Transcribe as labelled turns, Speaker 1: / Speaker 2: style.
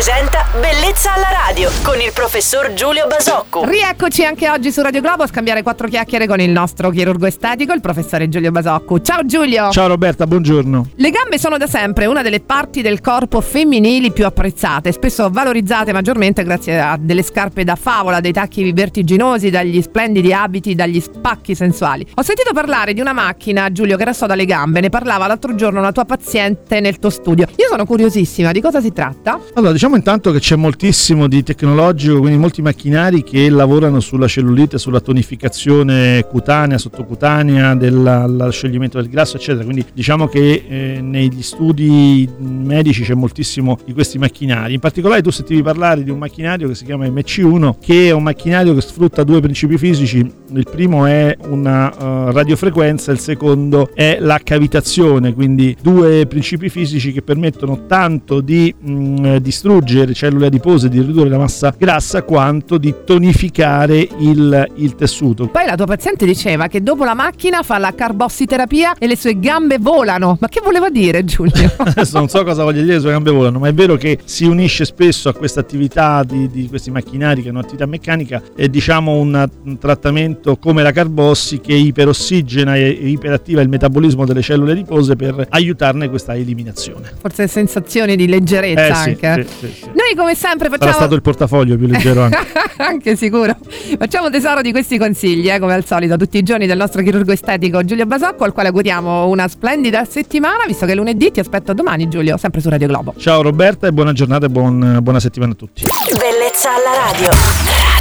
Speaker 1: presenta Bellezza alla radio con il professor Giulio Basocco.
Speaker 2: Rieccoci anche oggi su Radio Globo a scambiare quattro chiacchiere con il nostro chirurgo estetico, il professore Giulio Basocco. Ciao Giulio!
Speaker 3: Ciao Roberta, buongiorno.
Speaker 2: Le gambe sono da sempre una delle parti del corpo femminili più apprezzate, spesso valorizzate maggiormente grazie a delle scarpe da favola, dei tacchi vertiginosi, dagli splendidi abiti, dagli spacchi sensuali. Ho sentito parlare di una macchina, Giulio, che restò dalle gambe, ne parlava l'altro giorno una tua paziente nel tuo studio. Io sono curiosissima, di cosa si tratta?
Speaker 3: Allora, diciamo intanto che c'è moltissimo di tecnologico, quindi molti macchinari che lavorano sulla cellulite, sulla tonificazione cutanea, sottocutanea, del scioglimento del grasso, eccetera. Quindi diciamo che eh, negli studi medici c'è moltissimo di questi macchinari. In particolare tu sentivi parlare di un macchinario che si chiama MC1, che è un macchinario che sfrutta due principi fisici. Il primo è una uh, radiofrequenza, il secondo è la cavitazione, quindi due principi fisici che permettono tanto di mh, mm, distruggere cellule adipose, di ridurre la massa grassa, quanto di tonificare il, il tessuto.
Speaker 2: Poi la tua paziente diceva che dopo la macchina fa la carbossiterapia e le sue gambe volano. Ma che voleva dire Giulio?
Speaker 3: Adesso non so cosa voglia dire le sue gambe volano, ma è vero che si unisce spesso a questa attività di, di questi macchinari che hanno attività meccanica e diciamo un, un trattamento come la carbossi che iperossigena e iperattiva il metabolismo delle cellule adipose per aiutarne questa eliminazione.
Speaker 2: Forse sensazioni di leggerezza
Speaker 3: eh,
Speaker 2: anche.
Speaker 3: Sì, sì, sì,
Speaker 2: Noi come sempre facciamo...
Speaker 3: Sarà stato il portafoglio più leggero anche.
Speaker 2: anche sicuro. Facciamo tesoro di questi consigli, eh, come al solito, tutti i giorni del nostro chirurgo estetico Giulio Basocco, al quale auguriamo una splendida settimana, visto che è lunedì ti aspetto domani Giulio, sempre su Radio Globo.
Speaker 3: Ciao Roberta e buona giornata e buon, buona settimana a tutti.
Speaker 1: Bellezza alla radio.